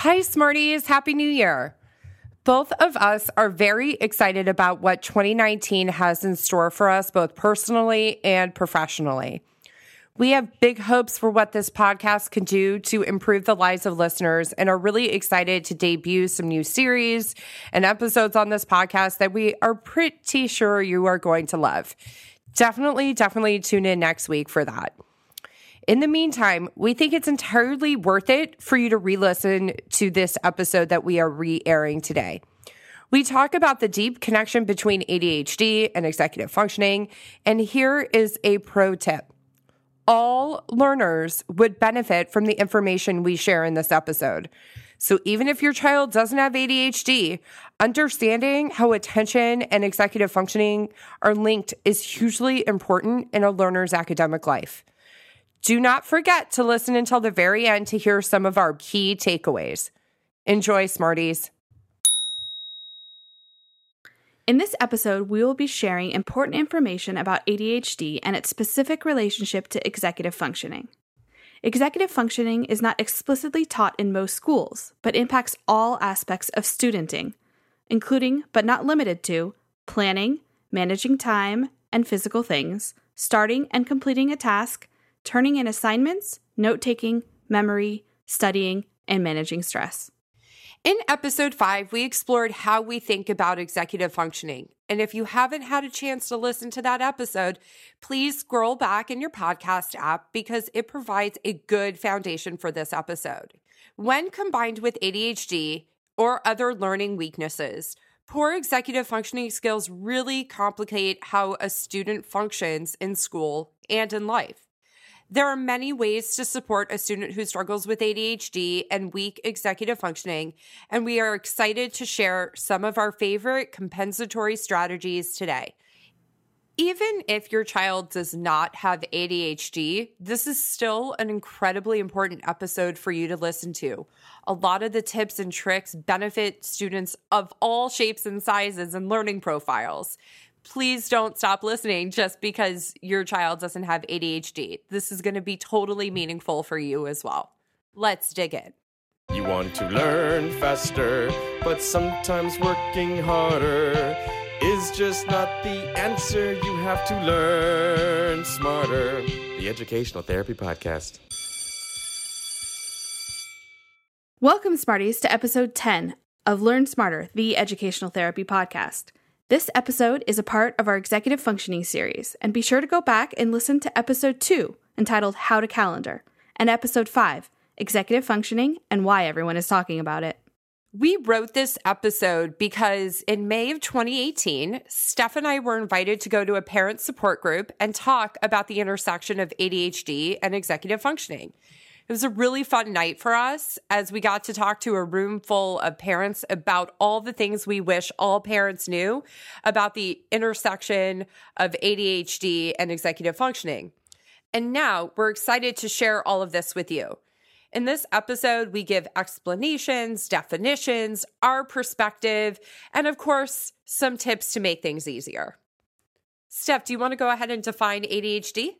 Hi, Smarties. Happy New Year. Both of us are very excited about what 2019 has in store for us, both personally and professionally. We have big hopes for what this podcast can do to improve the lives of listeners and are really excited to debut some new series and episodes on this podcast that we are pretty sure you are going to love. Definitely, definitely tune in next week for that. In the meantime, we think it's entirely worth it for you to re listen to this episode that we are re airing today. We talk about the deep connection between ADHD and executive functioning, and here is a pro tip all learners would benefit from the information we share in this episode. So even if your child doesn't have ADHD, understanding how attention and executive functioning are linked is hugely important in a learner's academic life. Do not forget to listen until the very end to hear some of our key takeaways. Enjoy, Smarties. In this episode, we will be sharing important information about ADHD and its specific relationship to executive functioning. Executive functioning is not explicitly taught in most schools, but impacts all aspects of studenting, including, but not limited to, planning, managing time and physical things, starting and completing a task, turning in assignments, note taking, memory, studying, and managing stress. In episode five, we explored how we think about executive functioning. And if you haven't had a chance to listen to that episode, please scroll back in your podcast app because it provides a good foundation for this episode. When combined with ADHD or other learning weaknesses, poor executive functioning skills really complicate how a student functions in school and in life. There are many ways to support a student who struggles with ADHD and weak executive functioning, and we are excited to share some of our favorite compensatory strategies today. Even if your child does not have ADHD, this is still an incredibly important episode for you to listen to. A lot of the tips and tricks benefit students of all shapes and sizes and learning profiles please don't stop listening just because your child doesn't have ADHD. This is going to be totally meaningful for you as well. Let's dig in. You want to learn faster, but sometimes working harder is just not the answer. You have to learn smarter. The Educational Therapy Podcast. Welcome, Smarties, to episode 10 of Learn Smarter, the Educational Therapy Podcast. This episode is a part of our executive functioning series, and be sure to go back and listen to episode 2, entitled How to Calendar, and episode 5, Executive Functioning and Why Everyone is Talking About It. We wrote this episode because in May of 2018, Steph and I were invited to go to a parent support group and talk about the intersection of ADHD and executive functioning. It was a really fun night for us as we got to talk to a room full of parents about all the things we wish all parents knew about the intersection of ADHD and executive functioning. And now we're excited to share all of this with you. In this episode, we give explanations, definitions, our perspective, and of course, some tips to make things easier. Steph, do you want to go ahead and define ADHD?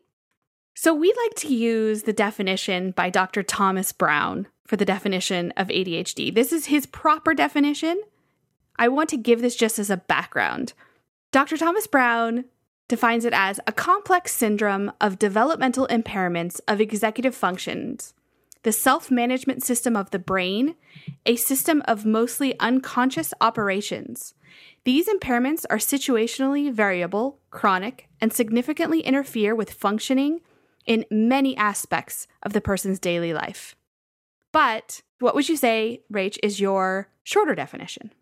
So, we like to use the definition by Dr. Thomas Brown for the definition of ADHD. This is his proper definition. I want to give this just as a background. Dr. Thomas Brown defines it as a complex syndrome of developmental impairments of executive functions, the self management system of the brain, a system of mostly unconscious operations. These impairments are situationally variable, chronic, and significantly interfere with functioning in many aspects of the person's daily life. But what would you say, Rach, is your shorter definition?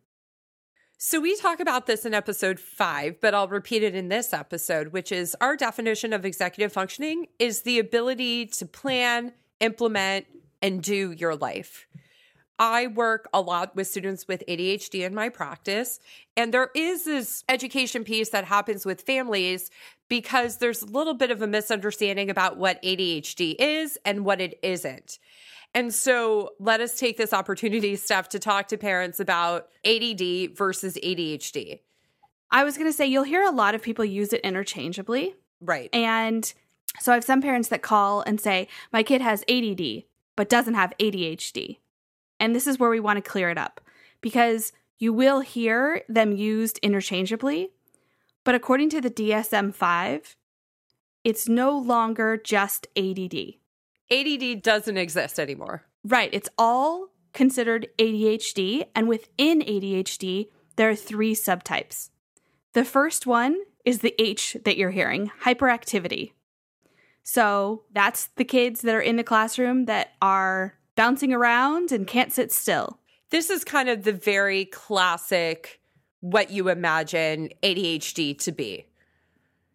So, we talk about this in episode five, but I'll repeat it in this episode, which is our definition of executive functioning is the ability to plan, implement, and do your life. I work a lot with students with ADHD in my practice, and there is this education piece that happens with families because there's a little bit of a misunderstanding about what ADHD is and what it isn't. And so let us take this opportunity, Steph, to talk to parents about ADD versus ADHD. I was going to say, you'll hear a lot of people use it interchangeably. Right. And so I have some parents that call and say, my kid has ADD, but doesn't have ADHD. And this is where we want to clear it up because you will hear them used interchangeably. But according to the DSM 5, it's no longer just ADD. ADD doesn't exist anymore. Right. It's all considered ADHD. And within ADHD, there are three subtypes. The first one is the H that you're hearing hyperactivity. So that's the kids that are in the classroom that are bouncing around and can't sit still. This is kind of the very classic what you imagine ADHD to be.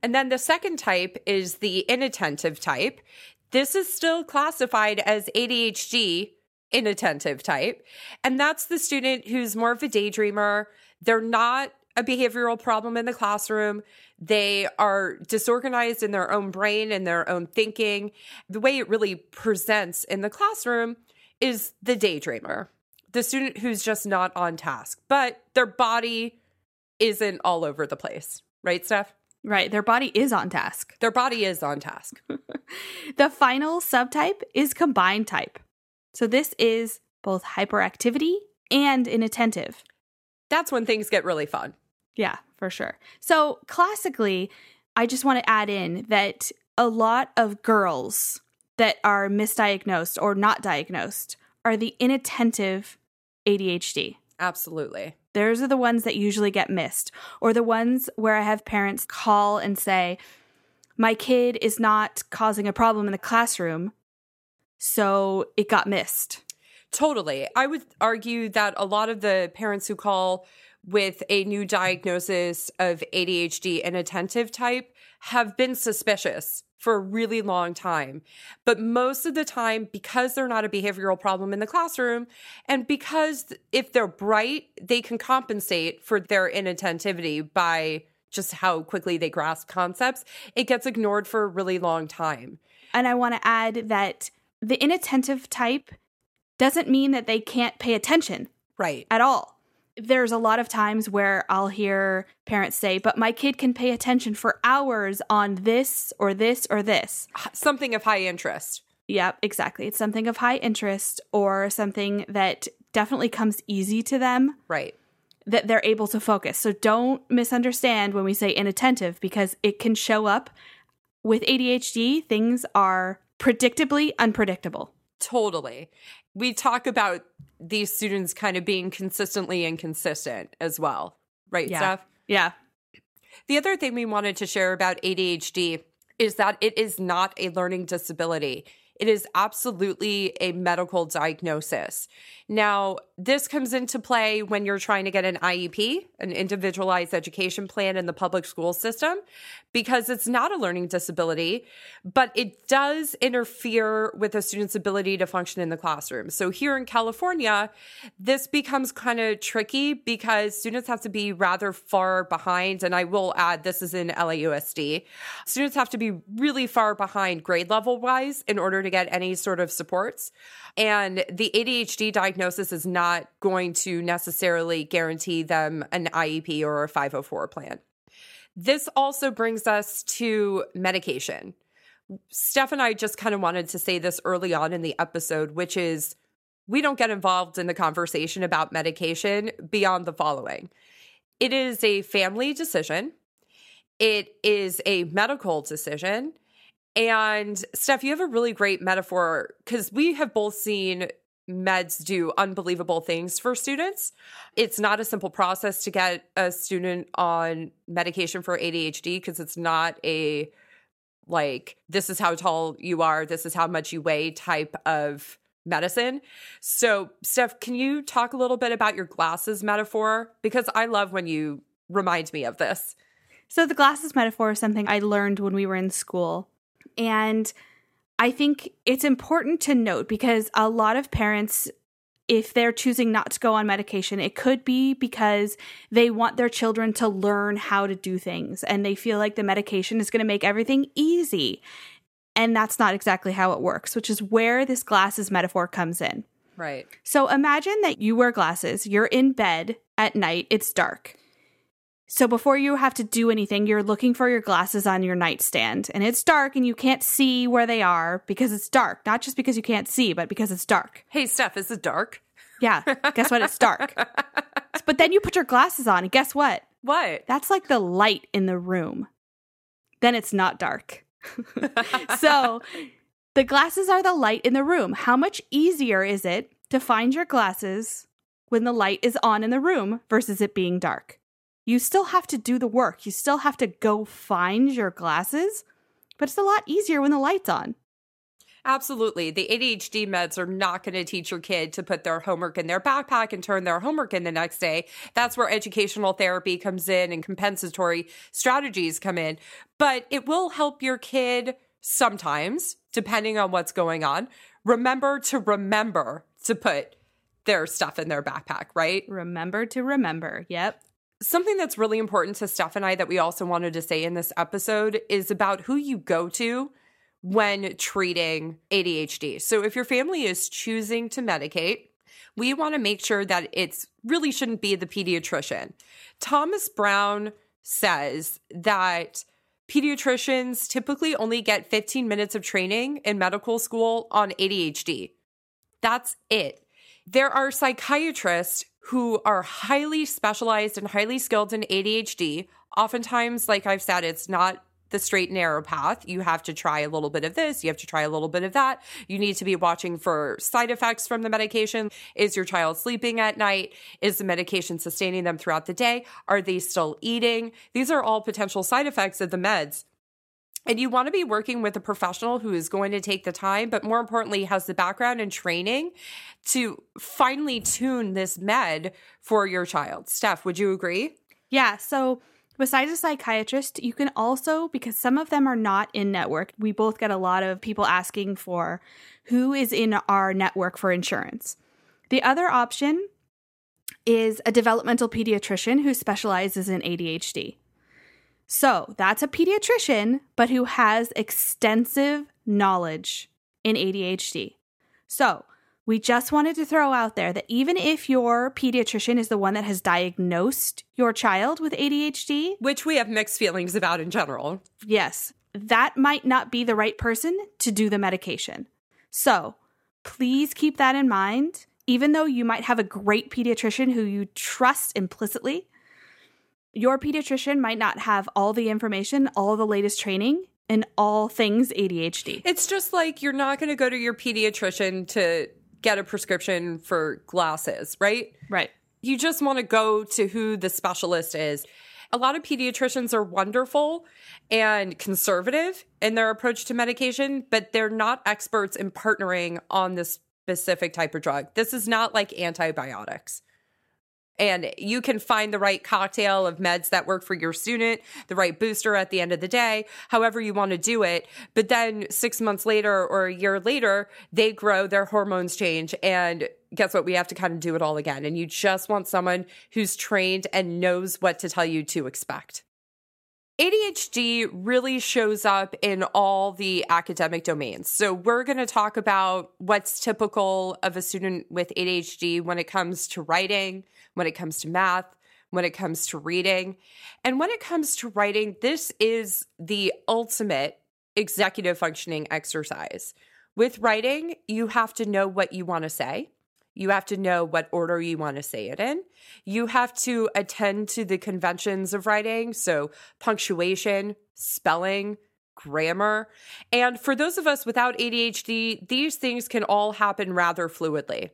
And then the second type is the inattentive type. This is still classified as ADHD inattentive type. And that's the student who's more of a daydreamer. They're not a behavioral problem in the classroom. They are disorganized in their own brain and their own thinking. The way it really presents in the classroom is the daydreamer, the student who's just not on task, but their body isn't all over the place. Right, Steph? Right. Their body is on task. Their body is on task. the final subtype is combined type. So this is both hyperactivity and inattentive. That's when things get really fun. Yeah, for sure. So classically, I just want to add in that a lot of girls that are misdiagnosed or not diagnosed are the inattentive ADHD. Absolutely. Those are the ones that usually get missed, or the ones where I have parents call and say, My kid is not causing a problem in the classroom, so it got missed. Totally. I would argue that a lot of the parents who call with a new diagnosis of ADHD inattentive type have been suspicious for a really long time. But most of the time, because they're not a behavioral problem in the classroom, and because if they're bright, they can compensate for their inattentivity by just how quickly they grasp concepts, it gets ignored for a really long time. And I want to add that the inattentive type doesn't mean that they can't pay attention. Right. At all there's a lot of times where I'll hear parents say, but my kid can pay attention for hours on this or this or this. Something of high interest. Yep, exactly. It's something of high interest or something that definitely comes easy to them. Right. That they're able to focus. So don't misunderstand when we say inattentive because it can show up with ADHD. Things are predictably unpredictable. Totally. We talk about these students kind of being consistently inconsistent as well. Right, yeah. Steph? Yeah. The other thing we wanted to share about ADHD is that it is not a learning disability. It is absolutely a medical diagnosis. Now, this comes into play when you're trying to get an IEP, an individualized education plan in the public school system, because it's not a learning disability, but it does interfere with a student's ability to function in the classroom. So here in California, this becomes kind of tricky because students have to be rather far behind. And I will add, this is in LAUSD. Students have to be really far behind grade level wise in order to get any sort of supports. And the ADHD diagnosis is not going to necessarily guarantee them an IEP or a 504 plan. This also brings us to medication. Steph and I just kind of wanted to say this early on in the episode, which is we don't get involved in the conversation about medication beyond the following it is a family decision, it is a medical decision. And Steph, you have a really great metaphor because we have both seen meds do unbelievable things for students. It's not a simple process to get a student on medication for ADHD because it's not a like this is how tall you are, this is how much you weigh type of medicine. So, Steph, can you talk a little bit about your glasses metaphor because I love when you remind me of this. So, the glasses metaphor is something I learned when we were in school. And I think it's important to note because a lot of parents, if they're choosing not to go on medication, it could be because they want their children to learn how to do things and they feel like the medication is going to make everything easy. And that's not exactly how it works, which is where this glasses metaphor comes in. Right. So imagine that you wear glasses, you're in bed at night, it's dark. So before you have to do anything, you're looking for your glasses on your nightstand and it's dark and you can't see where they are because it's dark. Not just because you can't see, but because it's dark. Hey, Steph, is it dark? Yeah. Guess what? It's dark. but then you put your glasses on, and guess what? What? That's like the light in the room. Then it's not dark. so the glasses are the light in the room. How much easier is it to find your glasses when the light is on in the room versus it being dark? You still have to do the work. You still have to go find your glasses, but it's a lot easier when the light's on. Absolutely. The ADHD meds are not going to teach your kid to put their homework in their backpack and turn their homework in the next day. That's where educational therapy comes in and compensatory strategies come in. But it will help your kid sometimes, depending on what's going on. Remember to remember to put their stuff in their backpack, right? Remember to remember. Yep. Something that's really important to Steph and I that we also wanted to say in this episode is about who you go to when treating ADHD. So if your family is choosing to medicate, we want to make sure that it's really shouldn't be the pediatrician. Thomas Brown says that pediatricians typically only get 15 minutes of training in medical school on ADHD. That's it. There are psychiatrists who are highly specialized and highly skilled in ADHD. Oftentimes, like I've said, it's not the straight and narrow path. You have to try a little bit of this, you have to try a little bit of that. You need to be watching for side effects from the medication. Is your child sleeping at night? Is the medication sustaining them throughout the day? Are they still eating? These are all potential side effects of the meds. And you want to be working with a professional who is going to take the time, but more importantly, has the background and training to finely tune this med for your child. Steph, would you agree? Yeah. So, Besides a psychiatrist, you can also, because some of them are not in network, we both get a lot of people asking for who is in our network for insurance. The other option is a developmental pediatrician who specializes in ADHD. So that's a pediatrician, but who has extensive knowledge in ADHD. So we just wanted to throw out there that even if your pediatrician is the one that has diagnosed your child with ADHD, which we have mixed feelings about in general, yes, that might not be the right person to do the medication. So please keep that in mind. Even though you might have a great pediatrician who you trust implicitly, your pediatrician might not have all the information, all the latest training, in all things ADHD. It's just like you're not going to go to your pediatrician to get a prescription for glasses, right? Right. You just want to go to who the specialist is. A lot of pediatricians are wonderful and conservative in their approach to medication, but they're not experts in partnering on this specific type of drug. This is not like antibiotics and you can find the right cocktail of meds that work for your student, the right booster at the end of the day, however you want to do it. But then six months later or a year later, they grow, their hormones change, and guess what? We have to kind of do it all again. And you just want someone who's trained and knows what to tell you to expect. ADHD really shows up in all the academic domains. So, we're going to talk about what's typical of a student with ADHD when it comes to writing, when it comes to math, when it comes to reading. And when it comes to writing, this is the ultimate executive functioning exercise. With writing, you have to know what you want to say. You have to know what order you want to say it in. You have to attend to the conventions of writing, so punctuation, spelling, grammar. And for those of us without ADHD, these things can all happen rather fluidly.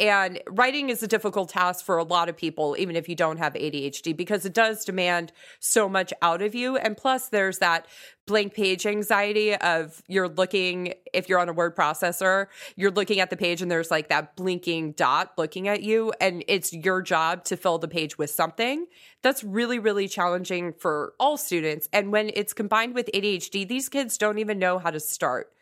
And writing is a difficult task for a lot of people, even if you don't have ADHD, because it does demand so much out of you. And plus, there's that blank page anxiety of you're looking, if you're on a word processor, you're looking at the page and there's like that blinking dot looking at you. And it's your job to fill the page with something. That's really, really challenging for all students. And when it's combined with ADHD, these kids don't even know how to start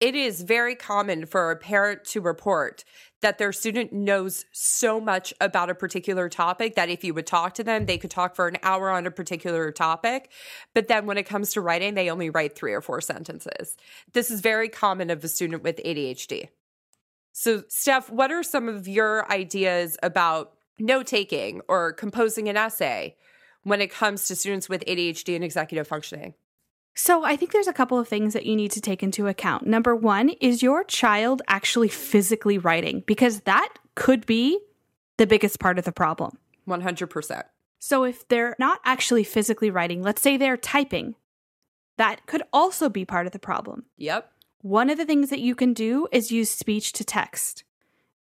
it is very common for a parent to report that their student knows so much about a particular topic that if you would talk to them, they could talk for an hour on a particular topic. But then when it comes to writing, they only write three or four sentences. This is very common of a student with ADHD. So, Steph, what are some of your ideas about note taking or composing an essay when it comes to students with ADHD and executive functioning? So, I think there's a couple of things that you need to take into account. Number one, is your child actually physically writing? Because that could be the biggest part of the problem. 100%. So if they're not actually physically writing, let's say they're typing, that could also be part of the problem. Yep. One of the things that you can do is use speech to text.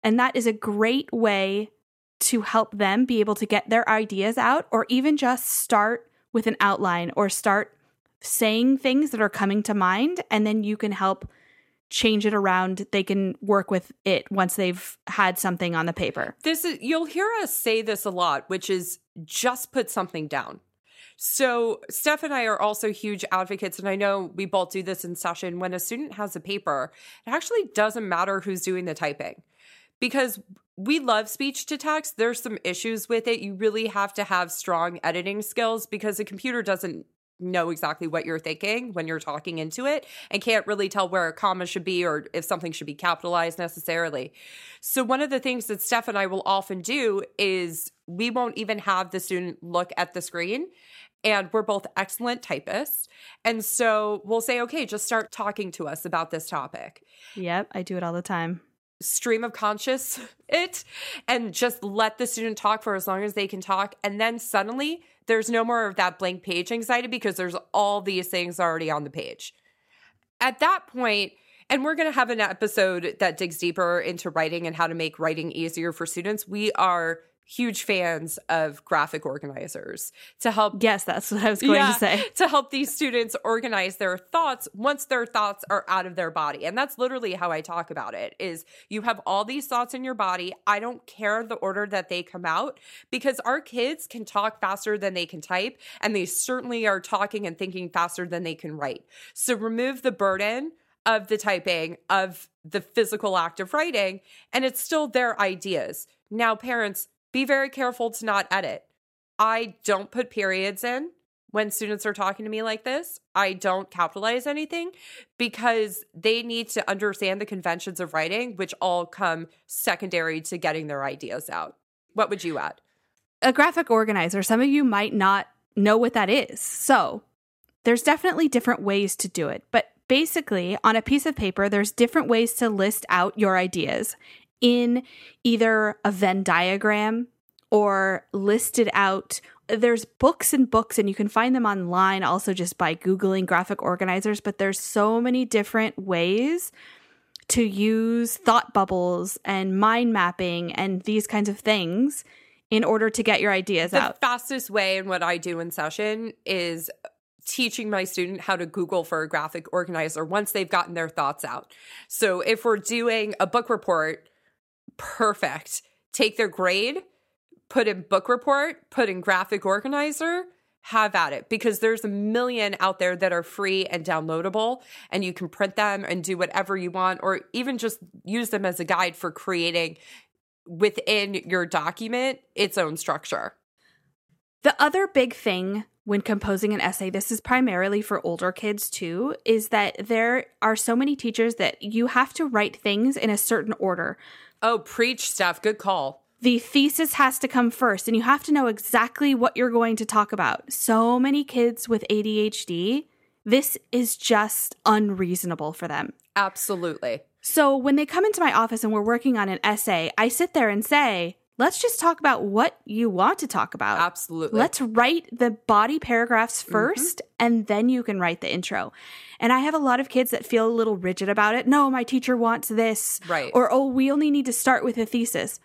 And that is a great way to help them be able to get their ideas out or even just start with an outline or start saying things that are coming to mind and then you can help change it around they can work with it once they've had something on the paper This is you'll hear us say this a lot, which is just put something down. So Steph and I are also huge advocates, and I know we both do this in session. When a student has a paper, it actually doesn't matter who's doing the typing because we love speech to text. There's some issues with it. You really have to have strong editing skills because the computer doesn't know exactly what you're thinking when you're talking into it and can't really tell where a comma should be or if something should be capitalized necessarily. So, one of the things that Steph and I will often do is we won't even have the student look at the screen. And we're both excellent typists. And so we'll say, okay, just start talking to us about this topic yep i do it all the time stream of conscious it and just let the student talk for as long as they can talk. And then suddenly there's no more of that blank page anxiety because there's all these things already on the page. At that point and we're going to have an episode that digs deeper into writing and how to make writing easier for students. We are huge fans of graphic organizers to help yes that's what i was going to say. to help these students organize their thoughts once their thoughts are out of their body. And that's literally how i talk about it is you have all these thoughts in your body. I don't care the order that they come out because our kids can talk faster than they can type and they certainly are talking and thinking faster than they can write. So remove the burden of the typing of the physical act of writing and it's still their ideas. Now parents be very careful to not edit I don't put periods in when students are talking to me like this. I don't capitalize anything because they need to understand the conventions of writing, which all come secondary to getting their ideas out. What would you add? a graphic organizer, some of you might not know what that is. So, there's definitely different ways to do it. But basically, on a piece of paper, there's different ways to list out your ideas in either a Venn diagram or listed out. There's books and books, and you can find them online also just by Googling graphic organizers. But there's so many different ways to use thought bubbles and mind mapping and these kinds of things in order to get your ideas The out. fastest way and what I do in session is teaching my student how to Google for a graphic organizer once they've gotten their thoughts out. So if we're doing a book report, perfect. Take their grade, put in book report, put in graphic organizer, have at it because there's a million out there that are free and downloadable and you can print them and do whatever you want or even just use them as a guide for creating within your document its own structure. The other big thing when composing an essay, this is primarily for older kids too, is that there are so many teachers that you have to write things in a certain order. Oh, preach Steph. Good call. The thesis has to come first, and you have to know exactly what you're going to talk about. So many kids with ADHD, this is just unreasonable for them. Absolutely. So when they come into my office and we're working on an essay, I sit there and say, let's just talk about what you want to talk about. Absolutely. Let's write the body paragraphs mm-hmm. 1st and then you can write the intro. And I have a lot of kids that feel a little rigid about it. No, my teacher wants this. Right. Or, oh, we only need to start with a thesis.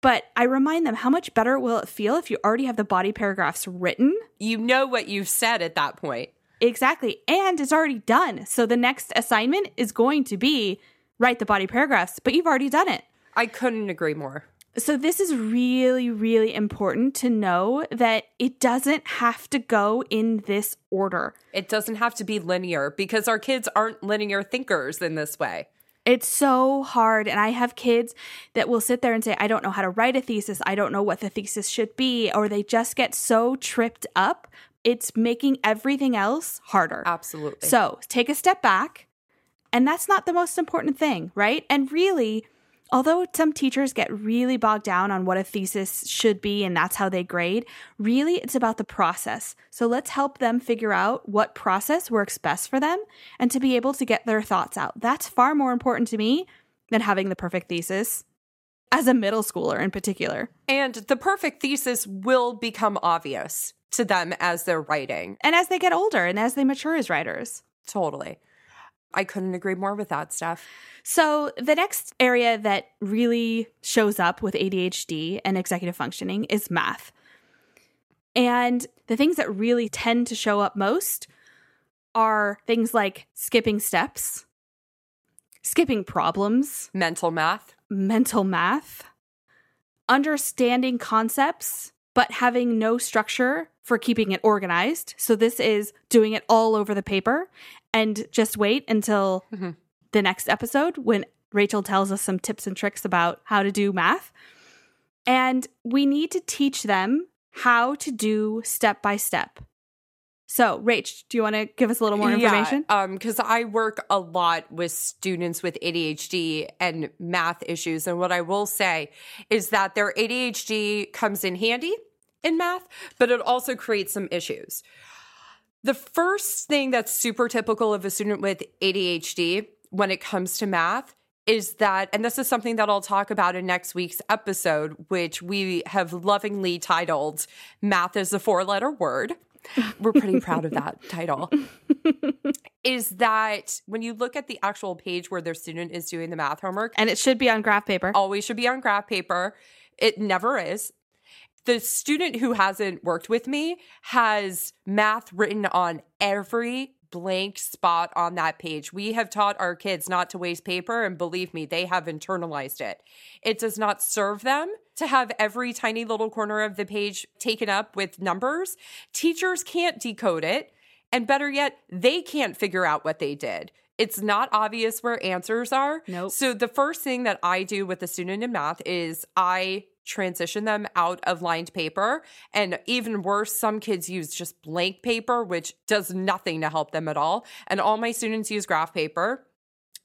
But I remind them how much better will it feel if you already have the body paragraphs written? you know what you've said at that point. Exactly. And it's already done. So the next assignment is going to be write the body paragraphs, but you've already done it. I couldn't agree more. So, this is really, really important to know that it doesn't have to go in this order. It doesn't have to be linear because our kids aren't linear thinkers in this way. It's so hard. And I have kids that will sit there and say, I don't know how to write a thesis. I don't know what the thesis should be. Or they just get so tripped up. It's making everything else harder. Absolutely. So take a step back. And that's not the most important thing, right? And really, although some teachers get really bogged down on what a thesis should be and that's how they grade, really it's about the process. So let's help them figure out what process works best for them and to be able to get their thoughts out. That's far more important to me than having the perfect thesis. as a middle schooler in particular. And the perfect thesis will become obvious to them as they're writing. And as they get older and as they mature as writers. Totally. I couldn't agree more with that Steph. So, the next area that really shows up with ADHD and executive functioning is math. And the things that really tend to show up most are things like skipping steps, skipping problems, mental math, mental math, understanding concepts, but having no structure for keeping it organized. So this is doing it all over the paper and just wait until mm-hmm. the next episode when Rachel tells us some tips and tricks about how to do math. And we need to teach them how to do step by step. So, Rach, do you want to give us a little more information? Yeah, um, because I work a lot with students with ADHD and math issues, and what I will say is that their ADHD comes in handy in math, but it also creates some issues. The first thing that's super typical of a student with ADHD when it comes to math is that, and this is something that I'll talk about in next week's episode, which we have lovingly titled Math is a Four Letter Word. We're pretty proud of that title. is that when you look at the actual page where their student is doing the math homework, and it should be on graph paper, always should be on graph paper. It never is the student who hasn't worked with me has math written on every blank spot on that page. We have taught our kids not to waste paper, and believe me, they have internalized it. It does not serve them to have every tiny little corner of the page taken up with numbers. Teachers can't decode it. And better yet, they can't figure out what they did. It's not obvious where answers are. Nope. So the first thing that I do with a student in math is I transition them out of lined paper. And even worse, some kids use just blank paper, which does nothing to help them at all. And all my students use graph paper.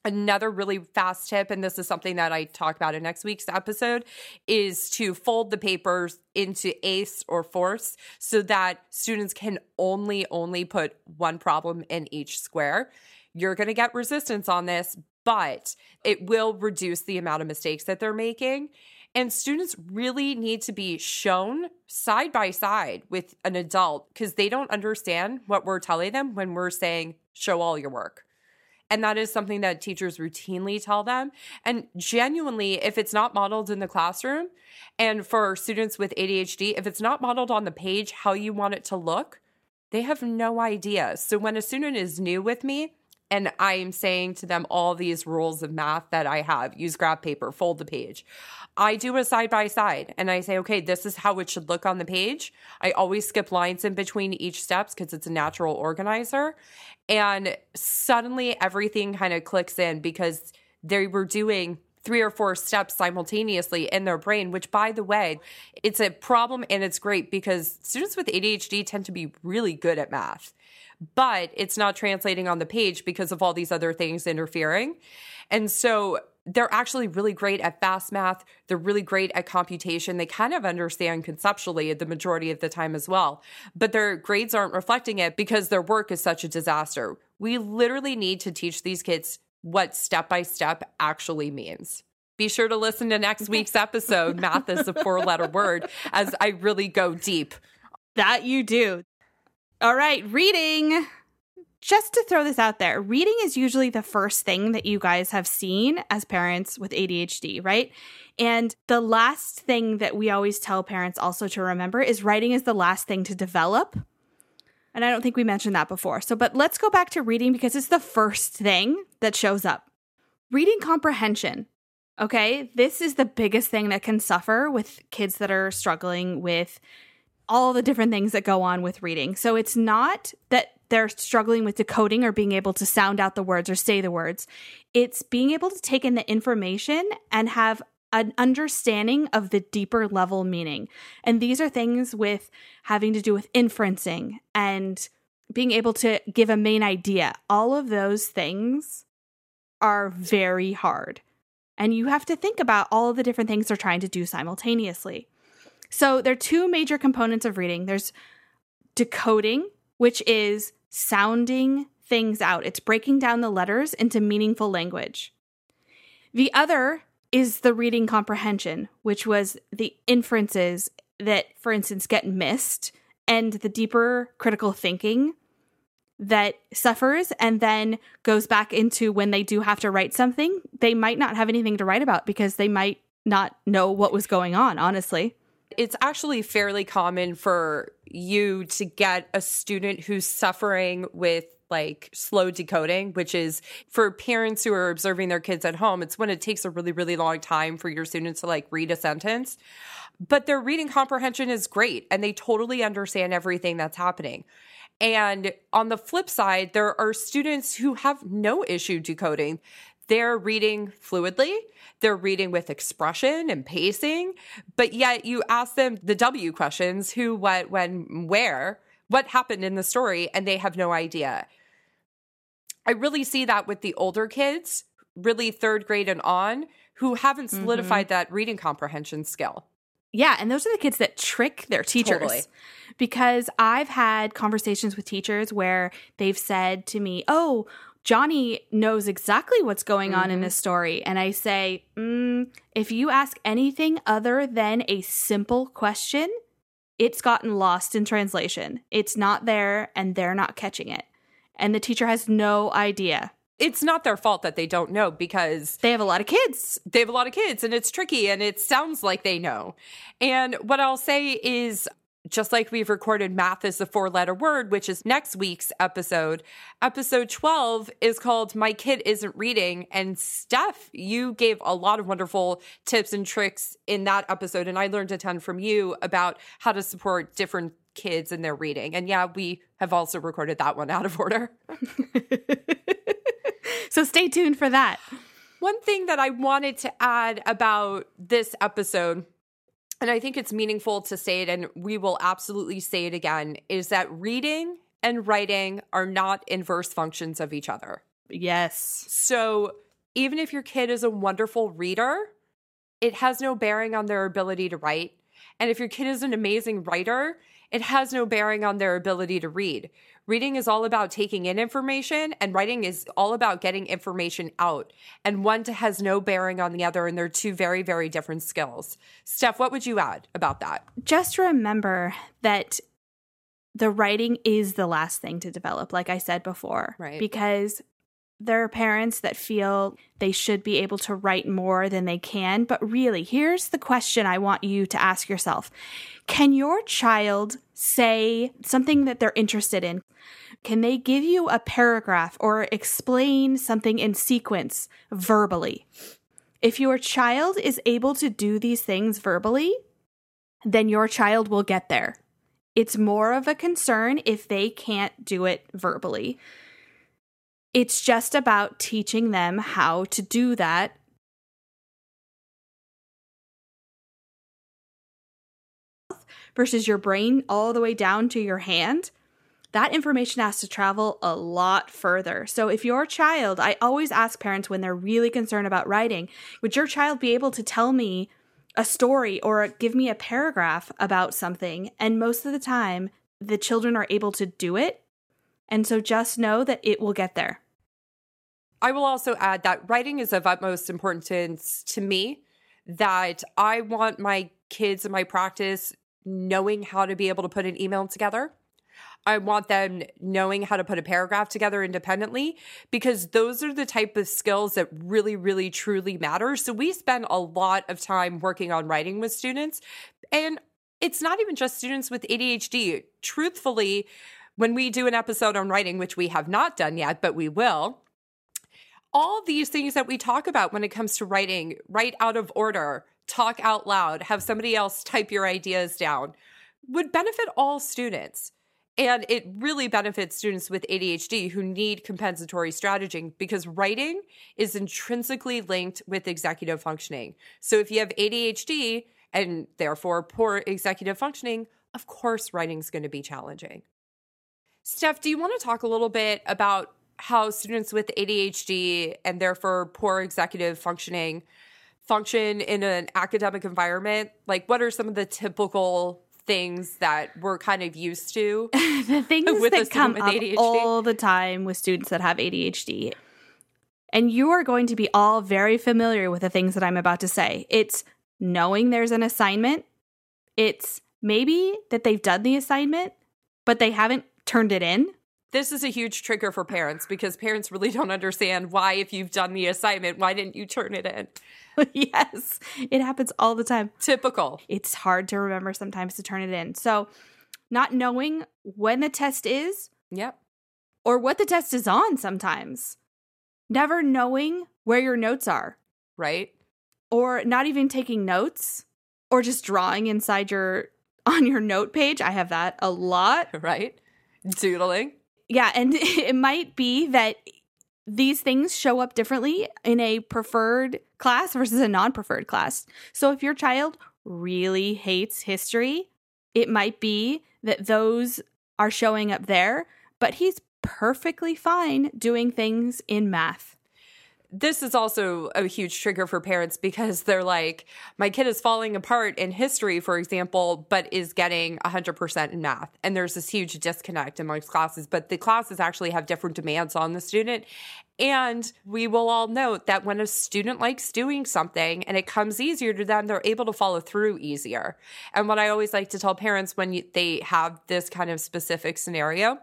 Another really fast tip, and this is something that I talk about in next week's episode, is to fold the papers into ace or fourths so that students can only only put one problem in each square. You're going to get resistance on this, but it will reduce the amount of mistakes that they're making. And students really need to be shown side by side with an adult because they don't understand what we're telling them when we're saying, show all your work. And that is something that teachers routinely tell them. And genuinely, if it's not modeled in the classroom, and for students with ADHD, if it's not modeled on the page how you want it to look, they have no idea. So when a student is new with me, and I'm saying to them all these rules of math that I have use graph paper, fold the page. I do a side by side and I say, okay, this is how it should look on the page. I always skip lines in between each steps because it's a natural organizer. And suddenly everything kind of clicks in because they were doing three or four steps simultaneously in their brain, which, by the way, it's a problem and it's great because students with ADHD tend to be really good at math but it's not translating on the page because of all these other things interfering. And so they're actually really great at fast math. They're really great at computation. They kind of understand conceptually the majority of the time as well, but their grades aren't reflecting it because their work is such a disaster. We literally need to teach these kids what step by step actually means. Be sure to listen to next week's episode, Math is a Four Letter Word, as I really go deep. That you do. All right, reading. Just to throw this out there, reading is usually the first thing that you guys have seen as parents with ADHD, right? And the last thing that we always tell parents also to remember is writing is the last thing to develop. And I don't think we mentioned that before. So, but let's go back to reading because it's the first thing that shows up. Reading comprehension. Okay. This is the biggest thing that can suffer with kids that are struggling with all the different things that go on with reading. So it's not that they're struggling with decoding or being able to sound out the words or say the words. It's being able to take in the information and have an understanding of the deeper level meaning. And these are things with having to do with inferencing and being able to give a main idea. All of those things are very hard. And you have to think about all the different things they're trying to do simultaneously. So there are two major components of reading there's decoding, which is sounding things out, it's breaking down the letters into meaningful language. The other is the reading comprehension, which was the inferences that, for instance, get missed and the deeper critical thinking that suffers and then goes back into when they do have to write something, they might not have anything to write about because they might not know what was going on, honestly. It's actually fairly common for you to get a student who's suffering with like slow decoding, which is for parents who are observing their kids at home, it's when it takes a really, really long time for your students to like read a sentence. But their reading comprehension is great and they totally understand everything that's happening. And on the flip side, there are students who have no issue decoding. They're reading fluidly, they're reading with expression and pacing, but yet you ask them the W questions who, what, when, where, what happened in the story, and they have no idea. I really see that with the older kids, really third grade and on, who haven't Mm-hmm. solidified that reading comprehension skill. Yeah, and those are the kids that trick their teachers. Totally. Because I've had conversations with teachers where they've said to me, "Oh, Johnny knows exactly what's going on in this story," and I say, mm, "If you ask anything other than a simple question, it's gotten lost in translation. It's not there, and they're not catching it, and the teacher has no idea." It's not their fault that they don't know because They have a lot of kids. they have a lot of kids and it's tricky and it sounds like they know. And what I'll say is just like we've recorded math is a four letter word, which is next week's episode. Episode 12 is called My Kid Isn't Reading. And Steph, you gave a lot of wonderful tips and tricks in that episode. And I learned a ton from you about how to support different kids in their reading. And yeah, we have also recorded that one out of order. So stay tuned for that. One thing that I wanted to add about this episode, and I think it's meaningful to say it, and we will absolutely say it again, is that reading and writing are not inverse functions of each other. Yes. So even if your kid is a wonderful reader, it has no bearing on their ability to write. And if your kid is an amazing writer, it has no bearing on their ability to read. Reading is all about taking in information, and writing is all about getting information out. And one has no bearing on the other, and they're two very, very different skills. Steph, what would you add about that? just remember that the writing is the last thing to develop, like I said before. Right. Because there are parents that feel they should be able to write more than they can. But really, here's the question I want you to ask yourself Can your child say something that they're interested in? Can they give you a paragraph or explain something in sequence verbally? If your child is able to do these things verbally, then your child will get there. It's more of a concern if they can't do it verbally. It's just about teaching them how to do that. Versus your brain all the way down to your hand, that information has to travel a lot further. So, if your child, I always ask parents when they're really concerned about writing, would your child be able to tell me a story or give me a paragraph about something? And most of the time, the children are able to do it. And so just know that it will get there. I will also add that writing is of utmost importance to me. That I want my kids in my practice knowing how to be able to put an email together. I want them knowing how to put a paragraph together independently because those are the type of skills that really, really, truly matter. So we spend a lot of time working on writing with students. And it's not even just students with ADHD. Truthfully, when we do an episode on writing, which we have not done yet, but we will, all these things that we talk about when it comes to writing, write out of order, talk out loud, have somebody else type your ideas down, would benefit all students. And it really benefits students with ADHD who need compensatory strategy because writing is intrinsically linked with executive functioning. So if you have ADHD and therefore poor executive functioning, of course, writing is going to be challenging. Steph, do you want to talk a little bit about how students with ADHD and therefore poor executive functioning function in an academic environment? Like, what are some of the typical things that we're kind of used to? the things With that come with up ADHD? all the time with students that have ADHD. And you are going to be all very familiar with the things that I'm about to say. It's knowing there's an assignment, it's maybe that they've done the assignment, but they haven't turned it in. This is a huge trigger for parents because parents really don't understand why, if you've done the assignment, why didn't you turn it in? yes, it happens all the time. Typical. It's hard to remember sometimes to turn it in. So, not knowing when the test is Yep. or what the test is on sometimes, never knowing where your notes are, Right. or not even taking notes, or just drawing inside your on your note page. I have that a lot. Right. Doodling. Yeah, and it might be that these things show up differently in a preferred class versus a non preferred class. So if your child really hates history, it might be that those are showing up there, but he's perfectly fine doing things in math. This is also a huge trigger for parents because they're like, my kid is falling apart in history, for example, but is getting 100% in math. And there's this huge disconnect amongst classes, but the classes actually have different demands on the student. And we will all note that when a student likes doing something and it comes easier to them, they're able to follow through easier. And what I always like to tell parents when you, they have this kind of specific scenario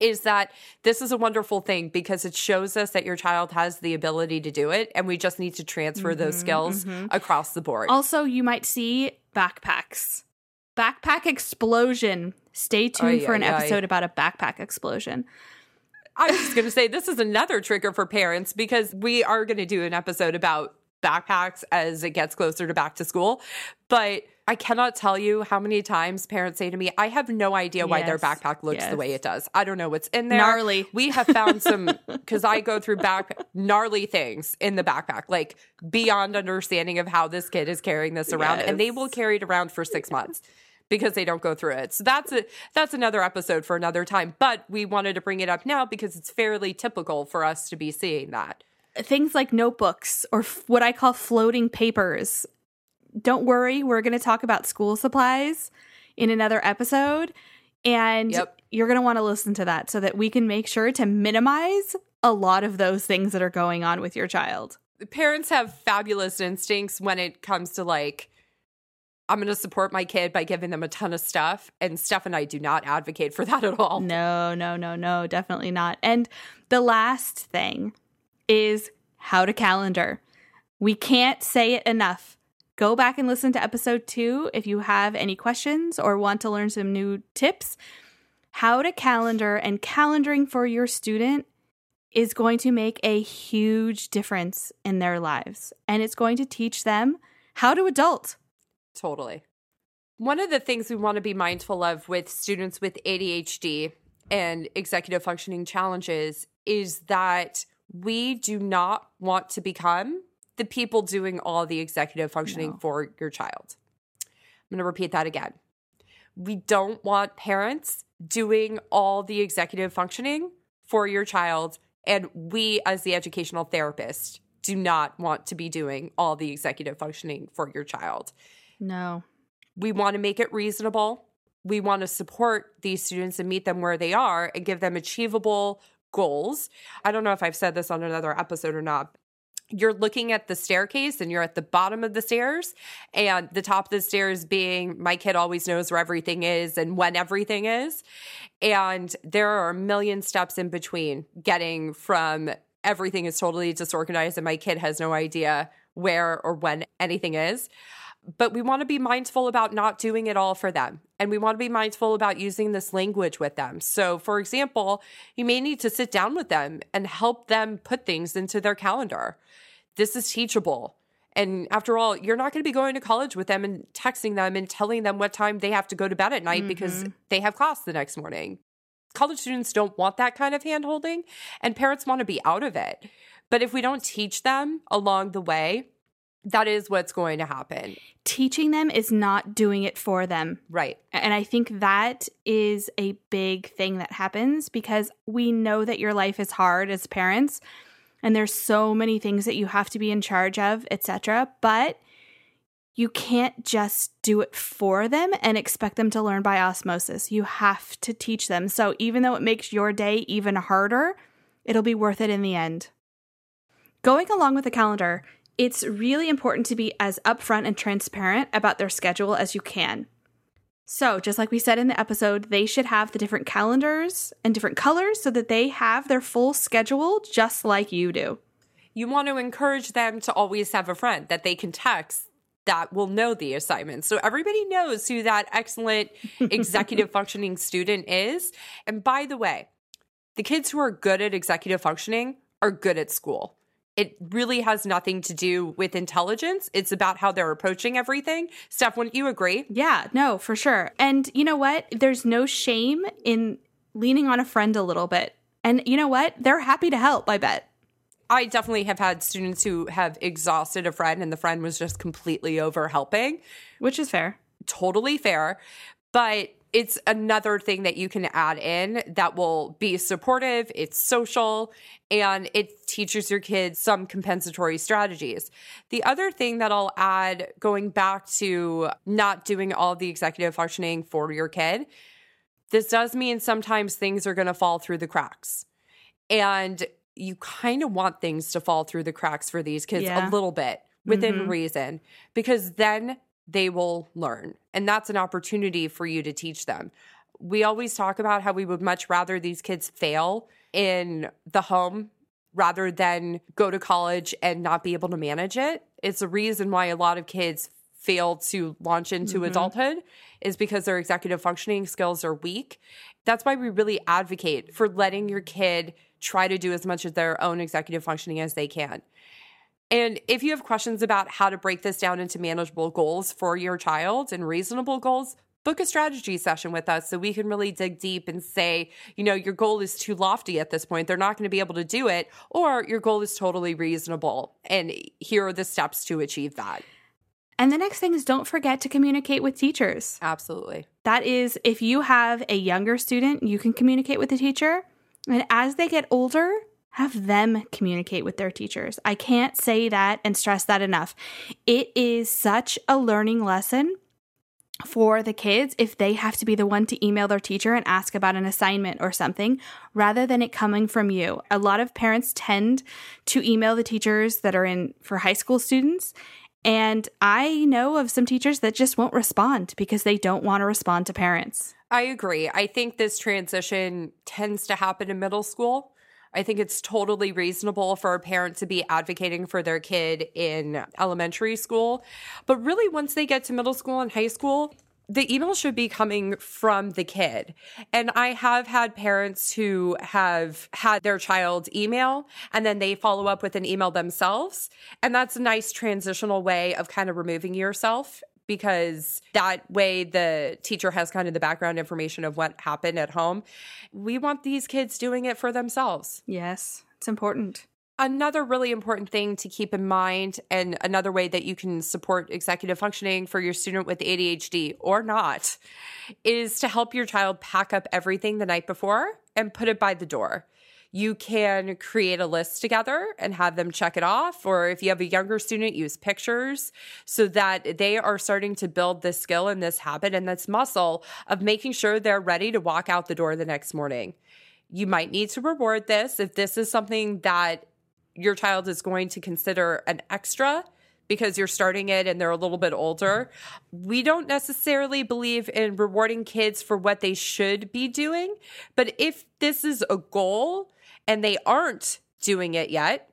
is that this is a wonderful thing because it shows us that your child has the ability to do it and we just need to transfer those mm-hmm, skills mm-hmm. across the board. Also, you might see backpacks. Backpack explosion. Stay tuned for an episode about a backpack explosion. I was just going to say this is another trigger for parents because we are going to do an episode about backpacks as it gets closer to back to school. But I cannot tell you how many times parents say to me, I have no idea why their backpack looks yes. the way it does. I don't know what's in there. Gnarly. We have found some, because I go through back gnarly things in the backpack, like beyond understanding of how this kid is carrying this around. And they will carry it around for six months because they don't go through it. So that's a that's another episode for another time. But we wanted to bring it up now because it's fairly typical for us to be seeing that. Things like notebooks or f- what I call floating papers. Don't worry, we're going to talk about school supplies in another episode. And Yep. you're going to want to listen to that so that we can make sure to minimize a lot of those things that are going on with your child. Parents have fabulous instincts when it comes to like I'm going to support my kid by giving them a ton of stuff. And Steph and I do not advocate for that at all. No, no, no, no, definitely not. And the last thing is how to calendar. We can't say it enough. Go back and listen to episode two if you have any questions or want to learn some new tips. How to calendar and calendaring for your student is going to make a huge difference in their lives. And it's going to teach them how to adult. Totally. One of the things we want to be mindful of with students with ADHD and executive functioning challenges is that we do not want to become the people doing all the executive functioning No. for your child. I'm going to repeat that again. We don't want parents doing all the executive functioning for your child. And we, as the educational therapist, do not want to be doing all the executive functioning for your child. No. We want to make it reasonable. We want to support these students and meet them where they are and give them achievable goals. I don't know if I've said this on another episode or not. You're looking at the staircase and you're at the bottom of the stairs, and the top of the stairs being my kid always knows where everything is and when everything is. And there are a million steps in between getting from everything is totally disorganized and my kid has no idea where or when anything is but we want to be mindful about not doing it all for them. And we want to be mindful about using this language with them. So, for example, you may need to sit down with them and help them put things into their calendar. This is teachable. And after all, you're not going to be going to college with them and texting them and telling them what time they have to go to bed at night because mm-hmm. they have class the next morning. College students don't want that kind of hand holding, and parents want to be out of it. But if we don't teach them along the way, that is what's going to happen. Teaching them is not doing it for them. Right. And I think that is a big thing that happens because we know that your life is hard as parents and there's so many things that you have to be in charge of, etc. But you can't just do it for them and expect them to learn by osmosis. You have to teach them. So even though it makes your day even harder, it'll be worth it in the end. Going along with the calendar, it's really important to be as upfront and transparent about their schedule as you can. So, just like we said in the episode, they should have the different calendars and different colors so that they have their full schedule just like you do. You want to encourage them to always have a friend that they can text that will know the assignment. So everybody knows who that excellent executive functioning student is. And by the way, the kids who are good at executive functioning are good at school. It really has nothing to do with intelligence. It's about how they're approaching everything. Steph, wouldn't you agree? Yeah, no, for sure. And you know what? There's no shame in leaning on a friend a little bit. And you know what? They're happy to help, I bet. I definitely have had students who have exhausted a friend and the friend was just completely over helping, which is fair. Totally fair. But it's another thing that you can add in that will be supportive, it's social, and it teaches your kids some compensatory strategies. The other thing that I'll add, going back to not doing all the executive functioning for your kid, this does mean sometimes things are going to fall through the cracks. And you kind of want things to fall through the cracks for these kids Yeah. a little bit within Mhm. reason because then they will learn. And that's an opportunity for you to teach them. We always talk about how we would much rather these kids fail in the home rather than go to college and not be able to manage it. It's a reason why a lot of kids fail to launch into mm-hmm. adulthood is because their executive functioning skills are weak. That's why we really advocate for letting your kid try to do as much of their own executive functioning as they can. And if you have questions about how to break this down into manageable goals for your child and reasonable goals, book a strategy session with us so we can really dig deep and say, you know, your goal is too lofty at this point. They're not going to be able to do it, or your goal is totally reasonable. And here are the steps to achieve that. And the next thing is don't forget to communicate with teachers. Absolutely. That is, if you have a younger student, you can communicate with the teacher. And as they get older, have them communicate with their teachers. I can't say that and stress that enough. It is such a learning lesson for the kids if they have to be the one to email their teacher and ask about an assignment or something rather than it coming from you. A lot of parents tend to email the teachers that are in for high school students. And I know of some teachers that just won't respond because they don't want to respond to parents. I agree. I think this transition tends to happen in middle school. I think it's totally reasonable for a parent to be advocating for their kid in elementary school. But really, once they get to middle school and high school, the email should be coming from the kid. And I have had parents who have had their child email and then they follow up with an email themselves. And that's a nice transitional way of kind of removing yourself because that way the teacher has kind of the background information of what happened at home. We want these kids doing it for themselves. Yes, it's important. Another really important thing to keep in mind, and another way that you can support executive functioning for your student with ADHD or not, is to help your child pack up everything the night before and put it by the door. You can create a list together and have them check it off. Or if you have a younger student, use pictures so that they are starting to build this skill and this habit and this muscle of making sure they're ready to walk out the door the next morning. You might need to reward this if this is something that your child is going to consider an extra because you're starting it and they're a little bit older. We don't necessarily believe in rewarding kids for what they should be doing, but if this is a goal and they aren't doing it yet,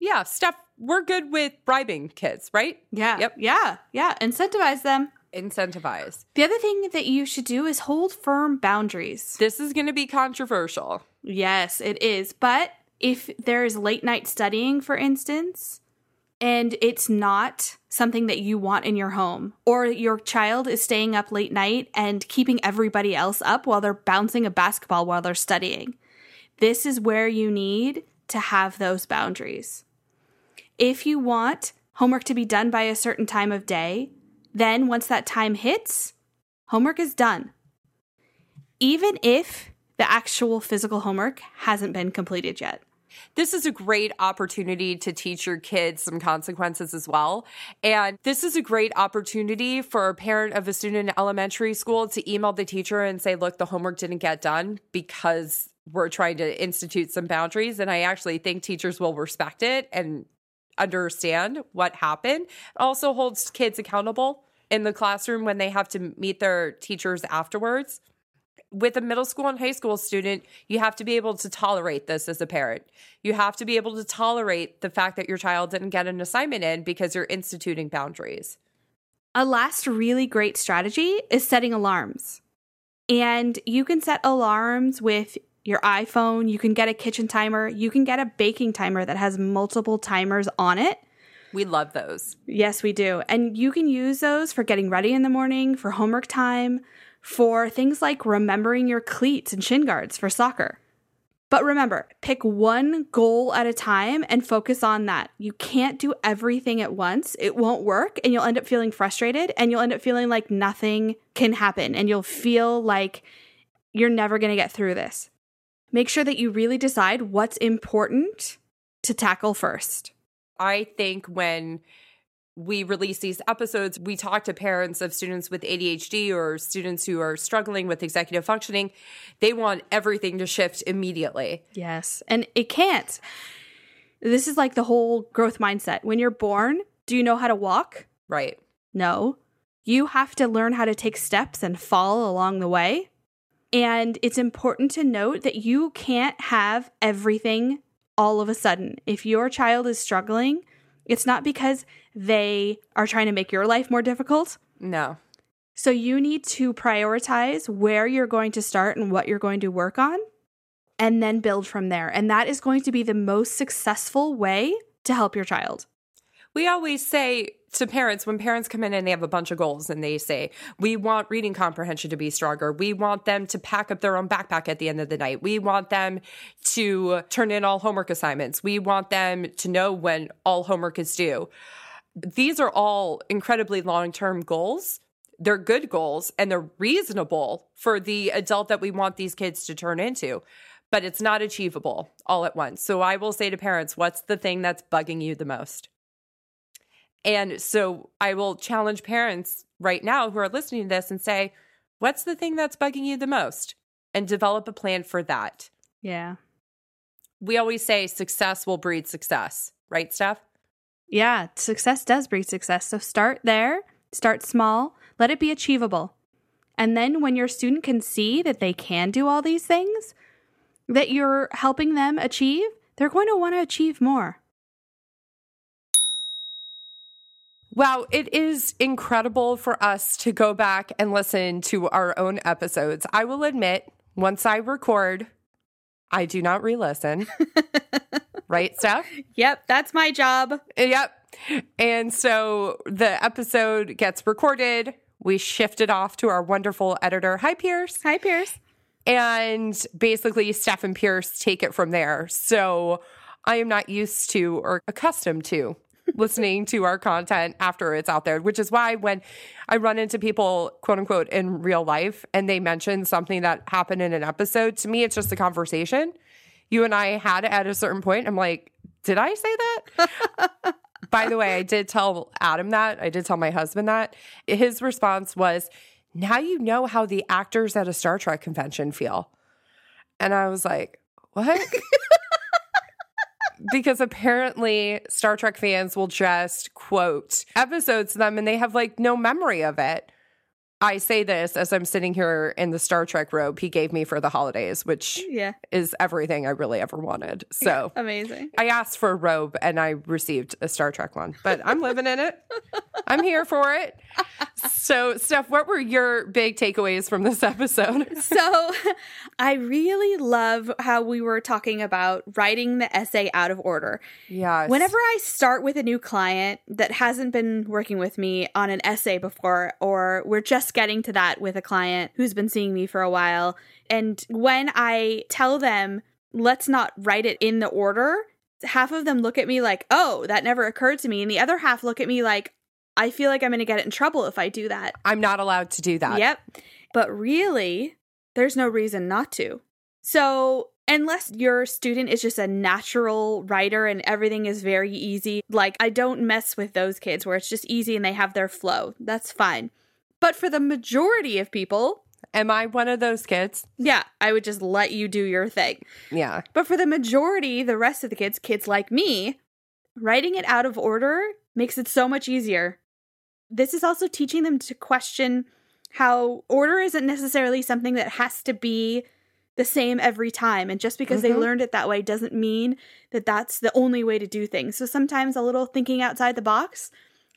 yeah, Steph, we're good with bribing kids, right? Yeah. Yep. Yeah. Yeah. Incentivize them. Incentivize. The other thing that you should do is hold firm boundaries. This is going to be controversial. Yes, it is. But if there is late night studying, for instance, and it's not something that you want in your home, or your child is staying up late night and keeping everybody else up while they're bouncing a basketball while they're studying, this is where you need to have those boundaries. If you want homework to be done by a certain time of day, then once that time hits, homework is done. Even if the actual physical homework hasn't been completed yet. This is a great opportunity to teach your kids some consequences as well. And this is a great opportunity for a parent of a student in elementary school to email the teacher and say, look, the homework didn't get done because we're trying to institute some boundaries. And I actually think teachers will respect it and understand what happened. It also holds kids accountable in the classroom when they have to meet their teachers afterwards with a middle school and high school student, you have to be able to tolerate this as a parent. You have to be able to tolerate the fact that your child didn't get an assignment in because you're instituting boundaries. A last really great strategy is setting alarms. And you can set alarms with your iPhone, you can get a kitchen timer, you can get a baking timer that has multiple timers on it. We love those. Yes, we do. And you can use those for getting ready in the morning, for homework time, for things like remembering your cleats and shin guards for soccer. But remember, pick one goal at a time and focus on that. You can't do everything at once. It won't work, and you'll end up feeling frustrated and you'll end up feeling like nothing can happen, and you'll feel like you're never going to get through this. Make sure that you really decide what's important to tackle first. I think when we release these episodes, we talk to parents of students with ADHD or students who are struggling with executive functioning. They want everything to shift immediately. Yes. And it can't. This is like the whole growth mindset. When you're born, do you know how to walk? Right. No. You have to learn how to take steps and fall along the way. And it's important to note that you can't have everything all of a sudden. If your child is struggling, it's not because they are trying to make your life more difficult. No. So you need to prioritize where you're going to start and what you're going to work on and then build from there. And that is going to be the most successful way to help your child. We always say to parents when parents come in and they have a bunch of goals and they say, We want reading comprehension to be stronger. We want them to pack up their own backpack at the end of the night. We want them to turn in all homework assignments. We want them to know when all homework is due. These are all incredibly long term goals. They're good goals and they're reasonable for the adult that we want these kids to turn into but it's not achievable all at once. So I will say to parents, what's the thing that's bugging you the most? And so I will challenge parents right now who are listening to this and say, what's the thing that's bugging you the most? And develop a plan for that. Yeah. We always say success will breed success, right, Steph? Yeah, success does breed success. So start there, start small, let it be achievable. And then when your student can see that they can do all these things that you're helping them achieve, they're going to want to achieve more. Wow, it is incredible for us to go back and listen to our own episodes. I will admit, once I record, I do not re listen. right, Steph? Yep, that's my job. Yep. And so the episode gets recorded. We shift it off to our wonderful editor. Hi, Pierce. Hi, Pierce. And basically, Steph and Pierce take it from there. So I am not used to or accustomed to listening to our content after it's out there, which is why when I run into people, quote unquote, in real life and they mention something that happened in an episode, to me, it's just a conversation you and I had at a certain point. I'm like, did I say that? By the way, I did tell Adam that. I did tell my husband that. His response was, now you know how the actors at a Star Trek convention feel. And I was like, what? because apparently Star Trek fans will just quote episodes to them and they have like no memory of it. I say this as I'm sitting here in the Star Trek robe he gave me for the holidays, which yeah. is everything I really ever wanted. So yeah, amazing. I asked for a robe and I received a Star Trek one, but I'm living in it. I'm here for it. So, Steph, what were your big takeaways from this episode? so, I really love how we were talking about writing the essay out of order. Yeah. Whenever I start with a new client that hasn't been working with me on an essay before, or we're just getting to that with a client who's been seeing me for a while, and when I tell them, let's not write it in the order, half of them look at me like, oh, that never occurred to me. And the other half look at me like, I feel like I'm going to get in trouble if I do that. I'm not allowed to do that. Yep. But really, there's no reason not to. So unless your student is just a natural writer and everything is very easy, like I don't mess with those kids where it's just easy and they have their flow. That's fine. But for the majority of people, Am I one of those kids? yeah, I would just let you do your thing. Yeah. But for the majority, the rest of the kids, kids like me, writing it out of order makes it so much easier. This is also teaching them to question how order isn't necessarily something that has to be the same every time. And just because they Mhm. learned it that way doesn't mean that that's the only way to do things. So sometimes a little thinking outside the box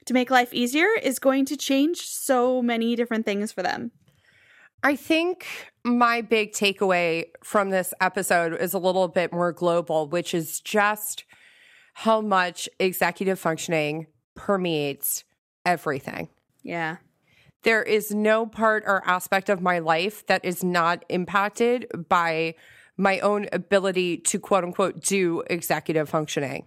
to make life easier is going to change so many different things for them. I think my big takeaway from this episode is a little bit more global, which is just how much executive functioning permeates everything. Yeah. There is no part or aspect of my life that is not impacted by my own ability to quote unquote do executive functioning.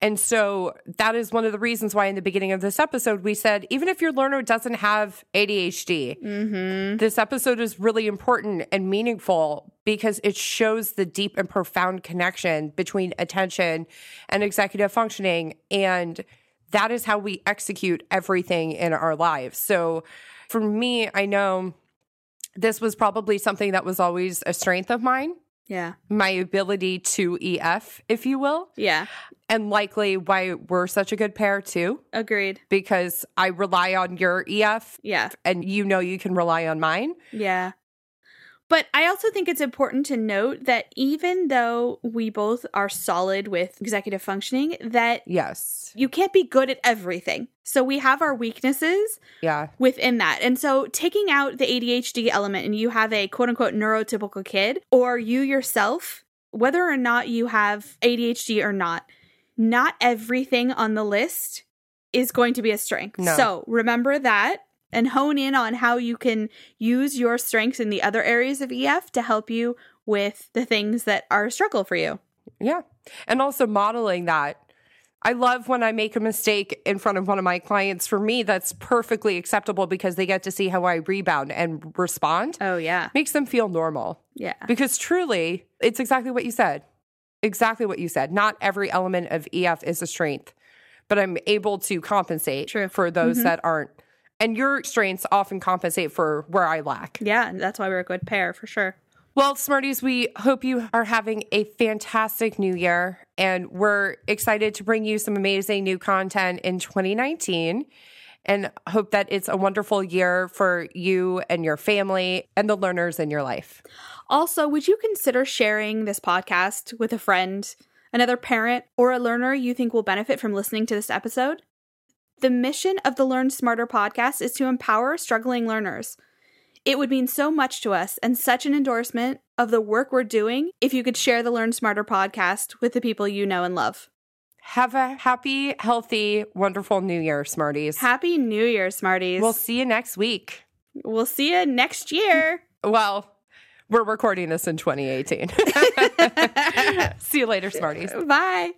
And so that is one of the reasons why in the beginning of this episode we said even if your learner doesn't have ADHD, Mm-hmm. this episode is really important and meaningful because it shows the deep and profound connection between attention and executive functioning. And that is how we execute everything in our lives. So for me, I know this was probably something that was always a strength of mine, Yeah. my ability to EF, if you will, Yeah. and likely why we're such a good pair too, Agreed. because I rely on your EF Yeah. and you know you can rely on mine. Yeah. But I also think it's important to note that even though we both are solid with executive functioning, that Yes. you can't be good at everything. So we have our weaknesses Yeah. within that. And so taking out the ADHD element and you have a quote unquote neurotypical kid, or you yourself, whether or not you have ADHD or not, not everything on the list is going to be a strength. No. So remember that and hone in on how you can use your strengths in the other areas of EF to help you with the things that are a struggle for you. Yeah. And also modeling that. I love when I make a mistake in front of one of my clients. For me, that's perfectly acceptable because they get to see how I rebound and respond. Oh, yeah. Makes them feel normal. Yeah. Because truly, it's exactly what you said. Exactly what you said. Not every element of EF is a strength, but I'm able to compensate True. for those mm-hmm. that aren't. And your strengths often compensate for where I lack. Yeah. And that's why we're a good pair for sure. Well, Smarties, we hope you are having a fantastic new year, and we're excited to bring you some amazing new content in 2019 and hope that it's a wonderful year for you and your family and the learners in your life. Also, would you consider sharing this podcast with a friend, another parent, or a learner you think will benefit from listening to this episode? The mission of the Learn Smarter podcast is to empower struggling learners. It would mean so much to us and such an endorsement of the work we're doing if you could share the Learn Smarter podcast with the people you know and love. Have a happy, healthy, wonderful new year, Smarties. Happy New Year, Smarties. We'll see you next week. we'll see you next year. Well, we're recording this in 2018. see you later, Smarties. Bye.